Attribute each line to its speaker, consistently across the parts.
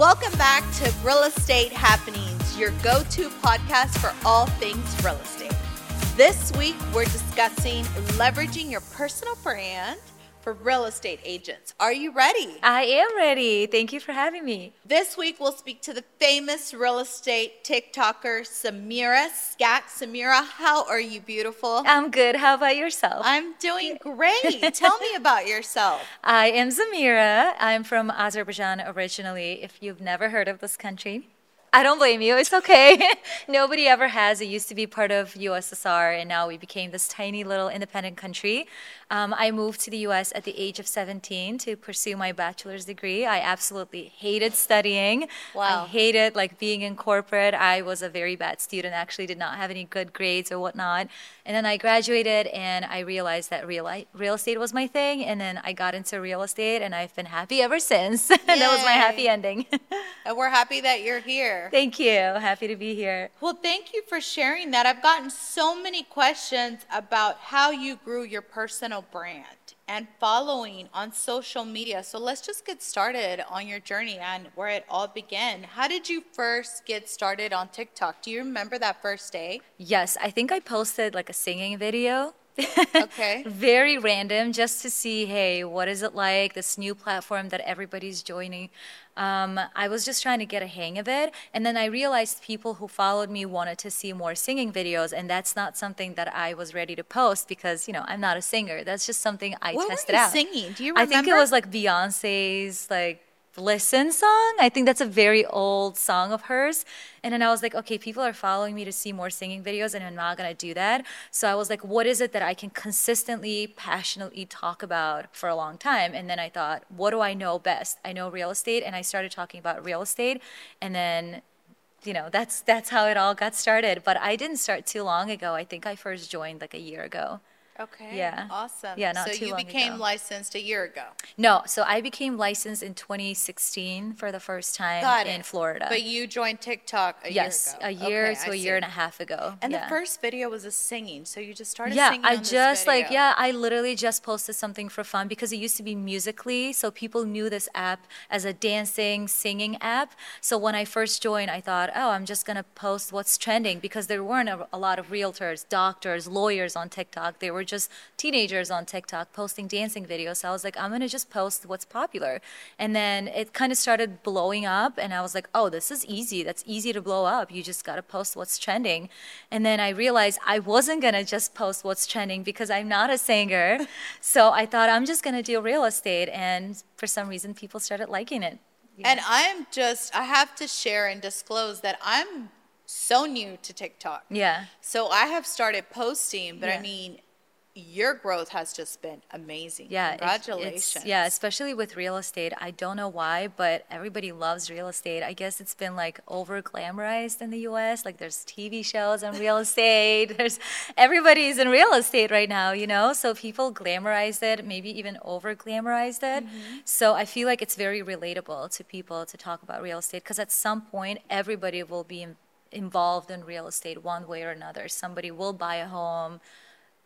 Speaker 1: Welcome back to Real Estate Happenings, your go to podcast for all things real estate. This week, we're discussing leveraging your personal brand for real estate agents. Are you ready?
Speaker 2: I am ready. Thank you for having me.
Speaker 1: This week, we'll speak to the famous real estate TikToker, Samira Scat. Samira, how are you, beautiful?
Speaker 2: I'm good. How about yourself?
Speaker 1: I'm doing great. Tell me about yourself.
Speaker 2: I am Samira. I'm from Azerbaijan originally, if you've never heard of this country. I don't blame you. It's okay. Nobody ever has. It used to be part of USSR, and now we became this tiny little independent country. Um, I moved to the US at the age of 17 to pursue my bachelor's degree. I absolutely hated studying.
Speaker 1: Wow.
Speaker 2: I hated like being in corporate. I was a very bad student, actually, did not have any good grades or whatnot. And then I graduated and I realized that real, real estate was my thing. And then I got into real estate and I've been happy ever since. And that was my happy ending.
Speaker 1: And we're happy that you're here.
Speaker 2: Thank you. Happy to be here.
Speaker 1: Well, thank you for sharing that. I've gotten so many questions about how you grew your personal brand and following on social media. So let's just get started on your journey and where it all began. How did you first get started on TikTok? Do you remember that first day?
Speaker 2: Yes, I think I posted like a singing video.
Speaker 1: Okay.
Speaker 2: Very random, just to see, hey, what is it like? This new platform that everybody's joining. Um, I was just trying to get a hang of it, and then I realized people who followed me wanted to see more singing videos, and that's not something that I was ready to post because you know I'm not a singer. That's just something I
Speaker 1: What were
Speaker 2: tested
Speaker 1: you
Speaker 2: out.
Speaker 1: singing? Do you
Speaker 2: I think it was like Beyonce's like listen song. I think that's a very old song of hers. And then I was like, okay, people are following me to see more singing videos, and I'm not gonna do that. So I was like, what is it that I can consistently, passionately talk about for a long time? And then I thought, what do I know best? I know real estate, and I started talking about real estate, and then. You know, that's that's how it all got started. But I didn't start too long ago. I think I first joined like a year ago.
Speaker 1: Okay.
Speaker 2: Yeah.
Speaker 1: Awesome.
Speaker 2: Yeah, not
Speaker 1: so
Speaker 2: too
Speaker 1: you
Speaker 2: long
Speaker 1: became
Speaker 2: ago.
Speaker 1: licensed a year ago.
Speaker 2: No, so I became licensed in 2016 for the first time
Speaker 1: Got
Speaker 2: in
Speaker 1: it.
Speaker 2: Florida.
Speaker 1: But you joined TikTok a
Speaker 2: yes,
Speaker 1: year
Speaker 2: a
Speaker 1: ago.
Speaker 2: year
Speaker 1: Okay,
Speaker 2: to
Speaker 1: I
Speaker 2: a year and a half ago.
Speaker 1: And
Speaker 2: yeah.
Speaker 1: the first video was a singing, so you just started
Speaker 2: yeah,
Speaker 1: singing.
Speaker 2: I just like yeah, I literally just posted something for fun because it used to be Musical.ly, so people knew this app as a dancing, singing app. So when I first joined, I thought, oh, I'm just gonna post what's trending because there weren't a, a lot of realtors, doctors, lawyers on TikTok. They were just teenagers on TikTok posting dancing videos. So I was like, I'm gonna just post what's popular, and then it kind of started blowing up, and I was like, oh, this is easy. That's easy to blow up. You just gotta post what's trending, and then I realized I wasn't gonna just post what's trending because I'm not a singer. so I thought I'm just gonna do real estate, and for some reason, people started liking it.
Speaker 1: And I'm just, I have to share and disclose that I'm so new to TikTok.
Speaker 2: Yeah.
Speaker 1: So I have started posting, but I mean, your growth has just been amazing.
Speaker 2: Yeah, it-
Speaker 1: Congratulations.
Speaker 2: yeah, especially with real estate. I don't know why, but everybody loves real estate. I guess it's been like over glamorized in the US. Like there's TV shows on real estate. There's everybody's in real estate right now, you know? So people glamorized it, maybe even over glamorized it. Mm-hmm. So I feel like it's very relatable to people to talk about real estate because at some point everybody will be in- involved in real estate one way or another. Somebody will buy a home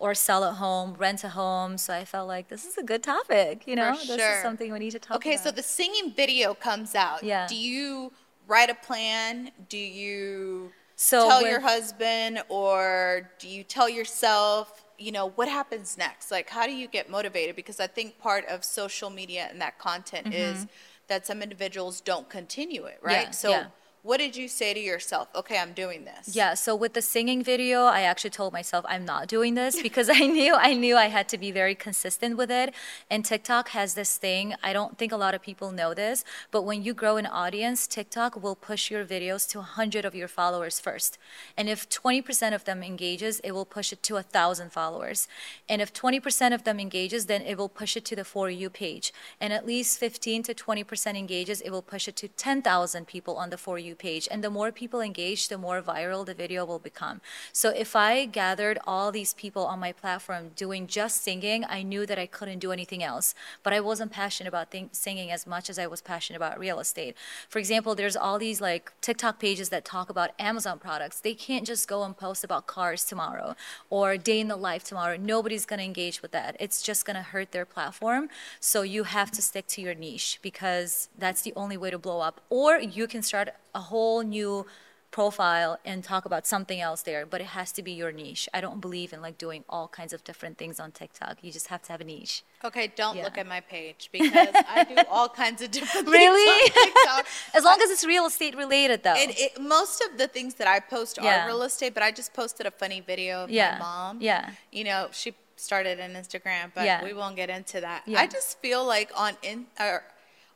Speaker 2: or sell a home, rent a home. So I felt like this is a good topic, you know? This
Speaker 1: sure.
Speaker 2: is something we need to talk
Speaker 1: Okay,
Speaker 2: about.
Speaker 1: Okay, so the singing video comes out.
Speaker 2: Yeah.
Speaker 1: Do you write a plan? Do you
Speaker 2: So
Speaker 1: tell your husband or do you tell yourself, you know, what happens next? Like, how do you get motivated? Because I think part of social media and that content is that some individuals don't continue it, right?
Speaker 2: Mm-hmm. Yeah,
Speaker 1: so,
Speaker 2: yeah.
Speaker 1: What did you say to yourself? Okay, I'm doing this.
Speaker 2: Yeah, so with the singing video, I actually told myself I'm not doing this because I knew I knew I had to be very consistent with it. And TikTok has this thing, I don't think a lot of people know this, but when you grow an audience, TikTok will push your videos to 100 of your followers first. And if 20% of them engages, it will push it to 1000 followers. And if 20% of them engages, then it will push it to the for you page. And at least 15 to 20% engages, it will push it to 10,000 people on the for you You page. And the more people engage, the more viral the video will become. So if I gathered all these people on my platform doing just singing, I knew that I couldn't do anything else. But I wasn't passionate about th- singing as much as I was passionate about real estate. For example, there's all these like TikTok pages that talk about Amazon products. They can't just go and post about cars tomorrow or day in the life tomorrow. Nobody's going to engage with that. It's just going to hurt their platform. So you have to stick to your niche because that's the only way to blow up. Or you can start a whole new profile and talk about something else there, but it has to be your niche. I don't believe in like doing all kinds of different things on TikTok. You just have to have a niche.
Speaker 1: Okay, don't
Speaker 2: Yeah.
Speaker 1: look at my page because I do all kinds of different things
Speaker 2: Really?
Speaker 1: on TikTok.
Speaker 2: As long as it's real estate related though.
Speaker 1: It, it, most of the things that I post
Speaker 2: Yeah.
Speaker 1: are real estate, but I just posted a funny video of
Speaker 2: Yeah,
Speaker 1: my mom.
Speaker 2: yeah.
Speaker 1: You know, she started an Instagram, but we won't get into that. I just feel like on in or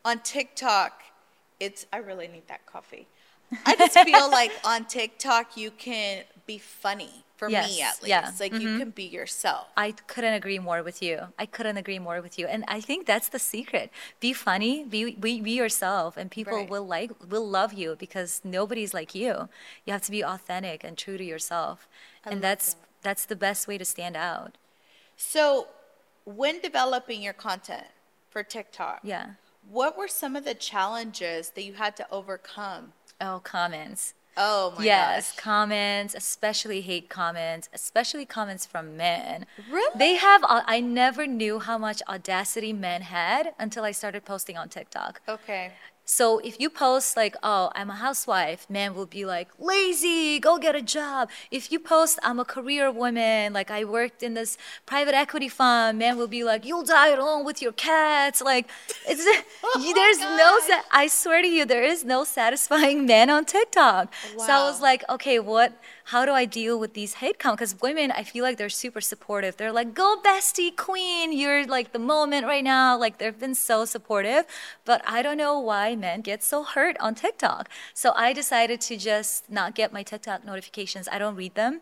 Speaker 1: on TikTok, it's I really need that coffee. I just feel like on TikTok you can be funny for me at least.
Speaker 2: yeah, Mm-hmm.
Speaker 1: Like you can be yourself.
Speaker 2: I couldn't agree more with you. I couldn't agree more with you. And I think that's the secret. Be funny, be, be, be yourself, and people
Speaker 1: Right.
Speaker 2: will like will love you because nobody's like you. You have to be authentic and true to yourself.
Speaker 1: love
Speaker 2: and that's
Speaker 1: that.
Speaker 2: that's the best way to stand out.
Speaker 1: So, when developing your content for TikTok,
Speaker 2: Yeah.
Speaker 1: What were some of the challenges that you had to overcome?
Speaker 2: Oh, comments.
Speaker 1: Oh my gosh.
Speaker 2: yes,
Speaker 1: gosh.
Speaker 2: comments, especially hate comments, especially comments from men.
Speaker 1: Really?
Speaker 2: They have, I never knew how much audacity men had until I started posting on TikTok.
Speaker 1: Okay.
Speaker 2: So if you post like, "Oh, I'm a housewife," men will be like, "Lazy, go get a job." If you post, "I'm a career woman," like I worked in this private equity fund, men will be like, "You'll die alone with your cats." Like, it's oh there's no.
Speaker 1: gosh.
Speaker 2: I swear to you, there is no satisfying men on TikTok. So I was like, okay, what? How do I deal with these hate comments? Because women, I feel like they're super supportive. They're like, "Go, bestie, queen! You're like the moment right now." Like they've been so supportive, but I don't know why men get so hurt on TikTok. So I decided to just not get my TikTok notifications. I don't read them.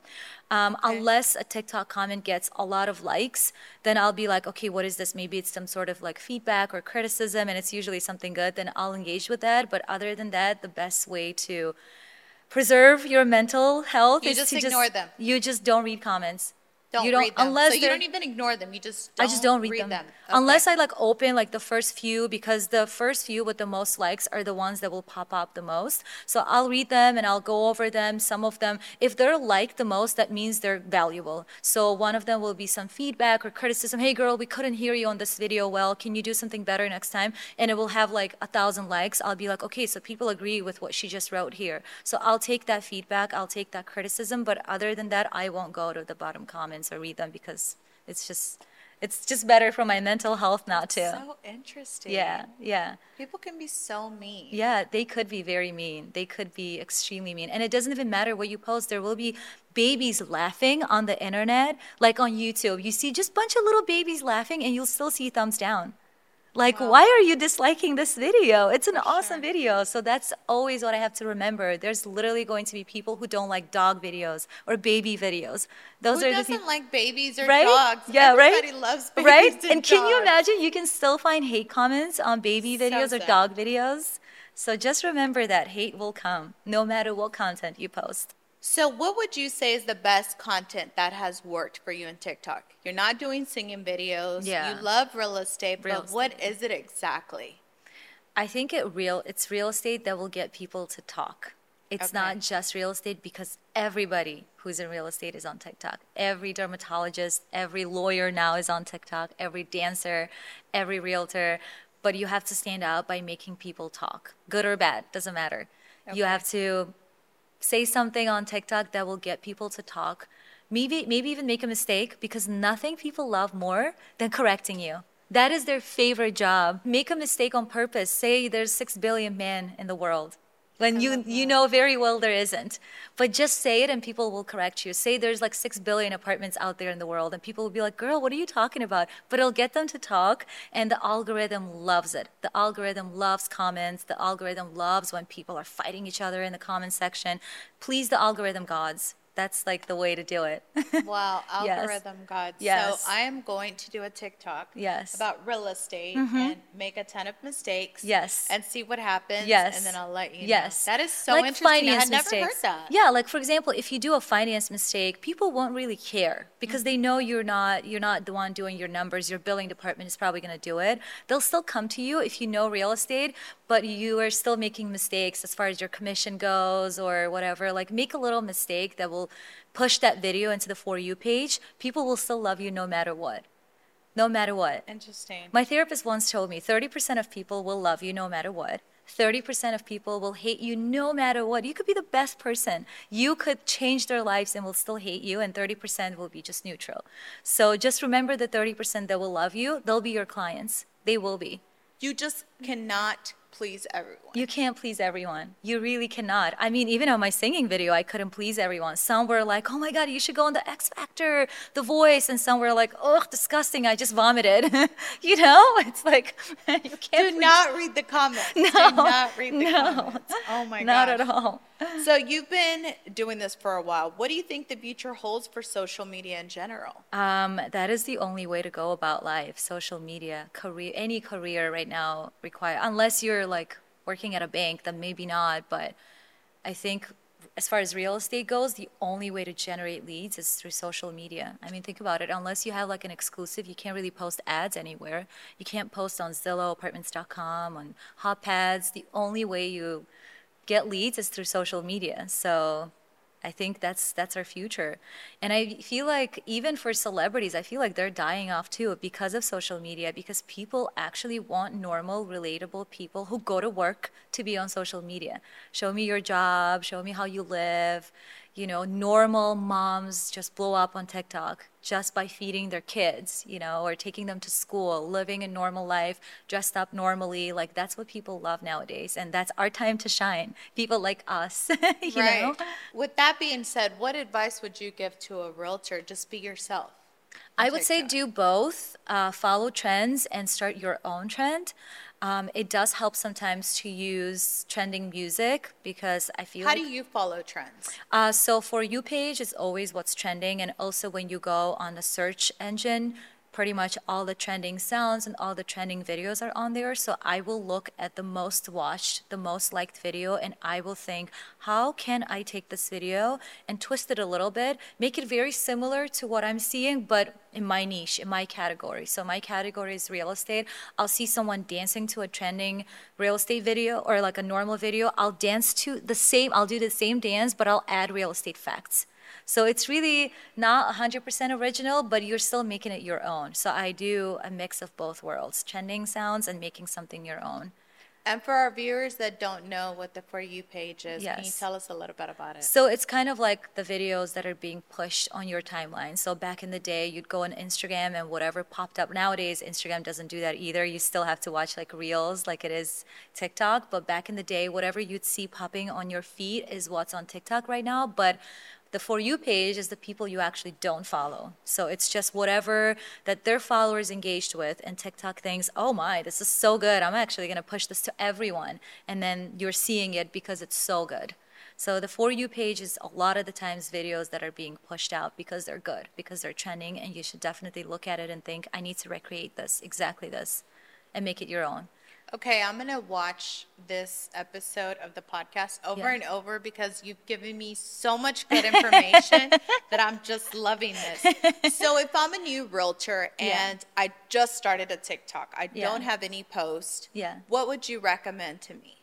Speaker 2: Um,
Speaker 1: Okay.
Speaker 2: Unless a TikTok comment gets a lot of likes, then I'll be like, okay, what is this? Maybe it's some sort of like feedback or criticism, and it's usually something good. Then I'll engage with that. But other than that, the best way to preserve your mental health
Speaker 1: You
Speaker 2: is
Speaker 1: just ignore
Speaker 2: just
Speaker 1: them.
Speaker 2: you just don't read comments.
Speaker 1: Don't,
Speaker 2: you don't
Speaker 1: read them.
Speaker 2: unless
Speaker 1: so you don't even ignore them. You just don't
Speaker 2: I just don't read, them,
Speaker 1: Okay.
Speaker 2: unless I like open like the first few because the first few with the most likes are the ones that will pop up the most. So I'll read them and I'll go over them. Some of them, if they're liked the most, that means they're valuable. So one of them will be some feedback or criticism. Hey girl, we couldn't hear you on this video well. Can you do something better next time? And it will have like a thousand likes. I'll be like, okay, so people agree with what she just wrote here. So I'll take that feedback. I'll take that criticism. But other than that, I won't go to the bottom comments or read them because it's just it's just better for my mental health not to.
Speaker 1: So interesting.
Speaker 2: yeah, yeah.
Speaker 1: People can be so mean.
Speaker 2: Yeah, they could be very mean. They could be extremely mean. And it doesn't even matter what you post. There will be babies laughing on the internet, like on YouTube. You see just bunch of little babies laughing and you'll still see thumbs down. Like,
Speaker 1: Wow.
Speaker 2: why are you disliking this video? It's an awesome
Speaker 1: sure.
Speaker 2: video. So that's always what I have to remember. There's literally going to be people who don't like dog videos or baby videos. Those
Speaker 1: Who
Speaker 2: are the
Speaker 1: doesn't
Speaker 2: people
Speaker 1: like babies or
Speaker 2: right?
Speaker 1: dogs?
Speaker 2: Yeah, right.
Speaker 1: Everybody loves babies
Speaker 2: right?
Speaker 1: and,
Speaker 2: And can you imagine you can still find hate comments on baby
Speaker 1: So
Speaker 2: videos or
Speaker 1: sad.
Speaker 2: dog videos? So just remember that hate will come no matter what content you post.
Speaker 1: So, what would you say is the best content that has worked for you in TikTok? You're not doing singing videos.
Speaker 2: Yeah.
Speaker 1: You love real estate,
Speaker 2: Real
Speaker 1: but what
Speaker 2: estate.
Speaker 1: is it exactly?
Speaker 2: I think it real it's real estate that will get people to talk. It's
Speaker 1: Okay.
Speaker 2: not just real estate because everybody who's in real estate is on TikTok. Every dermatologist, every lawyer now is on TikTok, every dancer, every realtor. But you have to stand out by making people talk, good or bad, doesn't matter.
Speaker 1: Okay.
Speaker 2: You have to say something on TikTok that will get people to talk. Maybe maybe even make a mistake because nothing people love more than correcting you. That is their favorite job. Make a mistake on purpose. Say there's 6 billion men in the world. When you you know very well there isn't. But just say it and people will correct you. Say there's like 6 billion apartments out there in the world and people will be like, "Girl, what are you talking about?" But it'll get them to talk and the algorithm loves it. The algorithm loves comments. The algorithm loves when people are fighting each other in the comment section. Please the algorithm gods. That's like the way to do it.
Speaker 1: Wow,
Speaker 2: Yes.
Speaker 1: algorithm gods.
Speaker 2: Yes.
Speaker 1: So I am going to do a TikTok
Speaker 2: Yes. Mm-hmm.
Speaker 1: about real estate and make a ton of mistakes.
Speaker 2: Yes.
Speaker 1: And see what happens.
Speaker 2: Yes.
Speaker 1: And then I'll let you
Speaker 2: Yes.
Speaker 1: know. That is so
Speaker 2: like
Speaker 1: interesting. I
Speaker 2: finance
Speaker 1: had never
Speaker 2: mistakes.
Speaker 1: heard that.
Speaker 2: Yeah, like for example, if you do a finance mistake, people won't really care because they know you're not you're not the one doing your numbers. Your billing department is probably going to do it. They'll still come to you if you know real estate, but you are still making mistakes as far as your commission goes or whatever. Like make a little mistake that will push that video into the for you page. People will still love you no matter what. No matter what.
Speaker 1: Interesting.
Speaker 2: My therapist once told me 30% of people will love you no matter what. 30% of people will hate you no matter what. You could be the best person. You could change their lives and will still hate you, and 30% will be just neutral. So just remember the 30% that will love you, they'll be your clients. They will be.
Speaker 1: you just cannot please everyone.
Speaker 2: You can't please everyone. You really cannot. I mean, even on my singing video, I couldn't please everyone. Some were like, oh my God, you should go on the X Factor, The Voice. And some were like, oh, disgusting, I just vomited. you know? It's like, you can't
Speaker 1: Do
Speaker 2: please
Speaker 1: not read the comments. Do
Speaker 2: No,
Speaker 1: not read the
Speaker 2: no.
Speaker 1: comments. Oh my God.
Speaker 2: Not
Speaker 1: gosh.
Speaker 2: at all.
Speaker 1: So you've been doing this for a while. What do you think the future holds for social media in general?
Speaker 2: Um, that is the only way to go about life. Social media, career, any career right now require, unless you're like working at a bank, then maybe not. But I think as far as real estate goes, the only way to generate leads is through social media. I mean, think about it. Unless you have like an exclusive, you can't really post ads anywhere. You can't post on Zillow, Apartments.com, on Hotpads. The only way you get leads is through social media. So I think that's that's our future. And I feel like even for celebrities, I feel like they're dying off too because of social media because people actually want normal, relatable people who go to work to be on social media. Show me your job, show me how you live. You know, normal moms just blow up on TikTok just by feeding their kids, you know, or taking them to school, living a normal life, dressed up normally. Like that's what people love nowadays. And that's our time to shine. People like us, you know?
Speaker 1: With that being said, what advice would you give to a realtor? Just be yourself.
Speaker 2: I would say do both. Uh, follow trends and start your own trend. Um, it does help sometimes to use trending music because I feel
Speaker 1: How
Speaker 2: like
Speaker 1: do you follow trends?
Speaker 2: uh, so for you page is always what's trending, and also when you go on the search engine, pretty much all the trending sounds and all the trending videos are on there. So I will look at the most watched, the most liked video, and I will think, how can I take this video and twist it a little bit, make it very similar to what I'm seeing, but in my niche, in my category. So my category is real estate. I'll see someone dancing to a trending real estate video or like a normal video. I'll dance to the same, I'll do the same dance, but I'll add real estate facts. So it's really not 100% original, but you're still making it your own. So I do a mix of both worlds, trending sounds and making something your own.
Speaker 1: And for our viewers that don't know what the For You page is, can you tell us a little bit about it?
Speaker 2: So it's kind of like the videos that are being pushed on your timeline. So back in the day, you'd go on Instagram and whatever popped up. Nowadays, Instagram doesn't do that either. You still have to watch like reels like it is TikTok. But back in the day, whatever you'd see popping on your feed is what's on TikTok right now. But the For You page is the people you actually don't follow. So it's just whatever that their followers engaged with, and TikTok thinks, oh my, this is so good. I'm actually going to push this to everyone. And then you're seeing it because it's so good. So the For You page is a lot of the times videos that are being pushed out because they're good, because they're trending, and you should definitely look at it and think, I need to recreate this, exactly this, and make it your own.
Speaker 1: Okay, I'm going to watch this episode of the podcast over
Speaker 2: Yeah.
Speaker 1: and over because you've given me so much good information that I'm just loving this. So, if I'm a new realtor
Speaker 2: Yeah.
Speaker 1: and I just started a TikTok, I
Speaker 2: Yeah.
Speaker 1: don't have any post,
Speaker 2: Yeah.
Speaker 1: what would you recommend to me?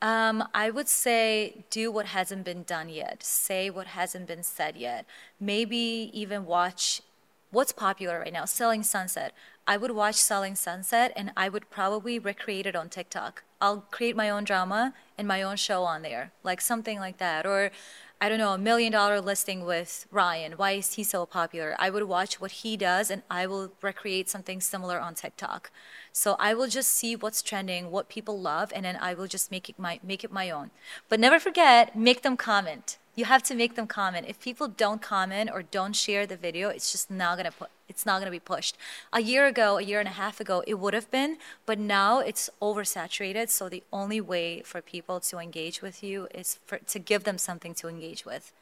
Speaker 2: Um, I would say do what hasn't been done yet. Say what hasn't been said yet. Maybe even watch what's popular right now, Selling Sunset. I would watch Selling Sunset and I would probably recreate it on TikTok. I'll create my own drama and my own show on there, like something like that. Or I don't know, a million dollar listing with Ryan. Why is he so popular? I would watch what he does and I will recreate something similar on TikTok. So I will just see what's trending, what people love, and then I will just make it my make it my own. But never forget, make them comment. You have to make them comment. If people don't comment or don't share the video, it's just not gonna put it's not gonna be pushed. A year ago, a year and a half ago, it would have been, but now it's oversaturated. So the only way for people to engage with you is for to give them something to engage with.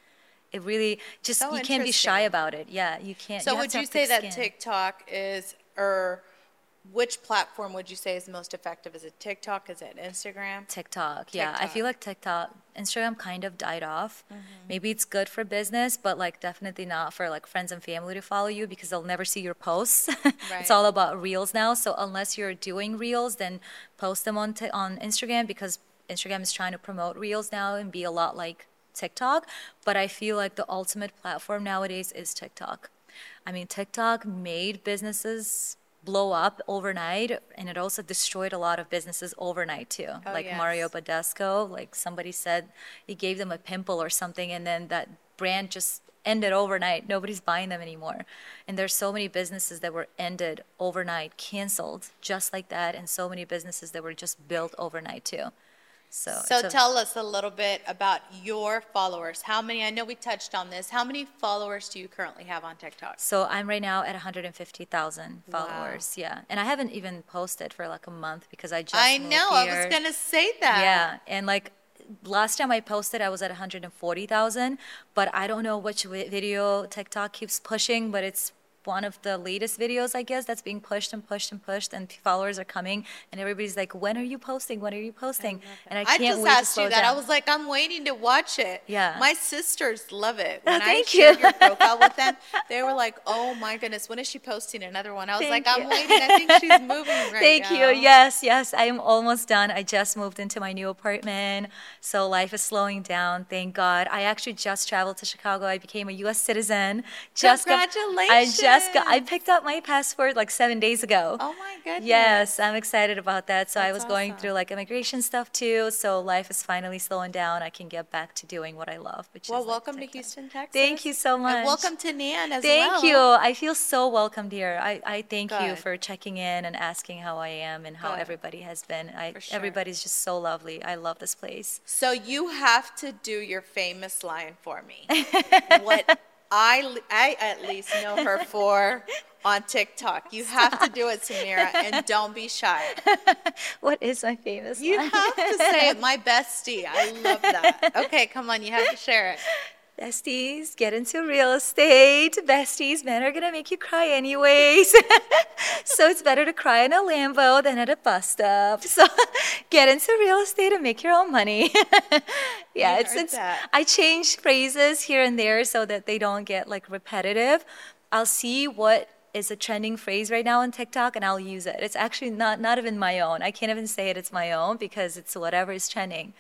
Speaker 2: It really just
Speaker 1: So
Speaker 2: you can't be shy about it. Yeah, you can't.
Speaker 1: So
Speaker 2: you
Speaker 1: would you say that. TikTok is, or which platform would you say is most effective? Is it TikTok? Is it Instagram?
Speaker 2: TikTok. Yeah, I feel like TikTok, Instagram kind of died off.
Speaker 1: Mm-hmm.
Speaker 2: Maybe it's good for business, but like definitely not for like friends and family to follow you because they'll never see your posts.
Speaker 1: Right.
Speaker 2: it's all about reels now. So unless you're doing reels, then post them on t- on Instagram because Instagram is trying to promote reels now and be a lot like TikTok. But I feel like the ultimate platform nowadays is TikTok. I mean, TikTok made businesses blow up overnight and it also destroyed a lot of businesses overnight too.
Speaker 1: Oh,
Speaker 2: like
Speaker 1: yes.
Speaker 2: Mario Badescu, like somebody said he gave them a pimple or something and then that brand just ended overnight. Nobody's buying them anymore. And there's so many businesses that were ended overnight, canceled just like that and so many businesses that were just built overnight too. So,
Speaker 1: So
Speaker 2: a-
Speaker 1: tell us a little bit about your followers. How many, I know we touched on this, how many followers do you currently have on TikTok?
Speaker 2: So I'm right now at 150,000
Speaker 1: Wow.
Speaker 2: followers. Yeah, and I haven't even posted for like a month because I just
Speaker 1: I know, I was gonna say that.
Speaker 2: Yeah, and like last time I posted, I was at 140,000, but I don't know which video TikTok keeps pushing, but it's one of the latest videos, I guess, that's being pushed and pushed and pushed, and followers are coming, and everybody's like, "When are you posting? When are you posting?" And I
Speaker 1: I
Speaker 2: can't
Speaker 1: just
Speaker 2: wait to
Speaker 1: asked
Speaker 2: slow
Speaker 1: you that.
Speaker 2: down.
Speaker 1: I was like, I'm waiting to watch it.
Speaker 2: Yeah.
Speaker 1: My sisters love it. Oh, when I
Speaker 2: thank
Speaker 1: shared
Speaker 2: you.
Speaker 1: your profile with them, they were like, "Oh my goodness, when is she posting another one?" I was
Speaker 2: Thank
Speaker 1: like, "I'm waiting. I think she's moving right
Speaker 2: Thank
Speaker 1: now."
Speaker 2: you. Yes, yes, I am almost done. I just moved into my new apartment, so life is slowing down. Thank God. I actually just traveled to Chicago. I became a U.S. citizen. Just got- I just I picked up my passport like seven days ago.
Speaker 1: Oh my goodness.
Speaker 2: Yes, I'm excited about that. So I
Speaker 1: That's
Speaker 2: was going
Speaker 1: awesome.
Speaker 2: through like immigration stuff too. So life is finally slowing down. I can get back to doing what I love, which
Speaker 1: Well,
Speaker 2: is like,
Speaker 1: welcome to Houston, Texas.
Speaker 2: Thank you so much.
Speaker 1: And welcome to Nan as
Speaker 2: Thank
Speaker 1: well.
Speaker 2: Thank you. I feel so welcomed here. I, I thank you for checking in and asking how I am and how
Speaker 1: Good.
Speaker 2: everybody has been. I,
Speaker 1: For sure.
Speaker 2: Everybody's just so lovely. I love this place.
Speaker 1: So you have to do your famous line for me. what I, I at least know her for on TikTok. You have to do it, Samira, and don't be shy.
Speaker 2: What is my famous
Speaker 1: You
Speaker 2: line?
Speaker 1: have to say it, my bestie. I love that. Okay, come on, you have to share it.
Speaker 2: Besties, get into real estate. Besties, men are gonna make you cry anyways. so it's better to cry in a Lambo than at a bus stop. So get into real estate and make your own money. yeah,
Speaker 1: I
Speaker 2: it's it's
Speaker 1: that.
Speaker 2: I change phrases here and there so that they don't get like repetitive. I'll see what is a trending phrase right now on TikTok and I'll use it. It's actually not not even my own. I can't even say it it's my own because it's whatever is trending.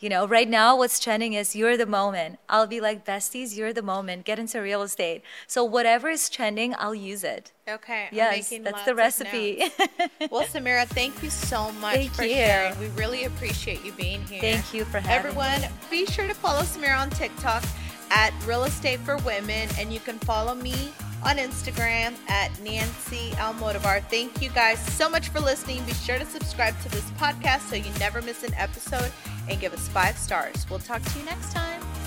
Speaker 2: You know, right now what's trending is you're the moment. I'll be like, besties, you're the moment. Get into real estate. So whatever is trending, I'll use it.
Speaker 1: Okay.
Speaker 2: Yes, that's the recipe.
Speaker 1: Well, Samira, thank you so much
Speaker 2: Thank
Speaker 1: for
Speaker 2: you.
Speaker 1: sharing. We really appreciate you being here.
Speaker 2: Thank you for having
Speaker 1: Everyone,
Speaker 2: me.
Speaker 1: be sure to follow Samira on TikTok at Real Estate for Women, and you can follow me on Instagram at Nancy Almodovar. Thank you guys so much for listening. Be sure to subscribe to this podcast so you never miss an episode and give us five stars. We'll talk to you next time.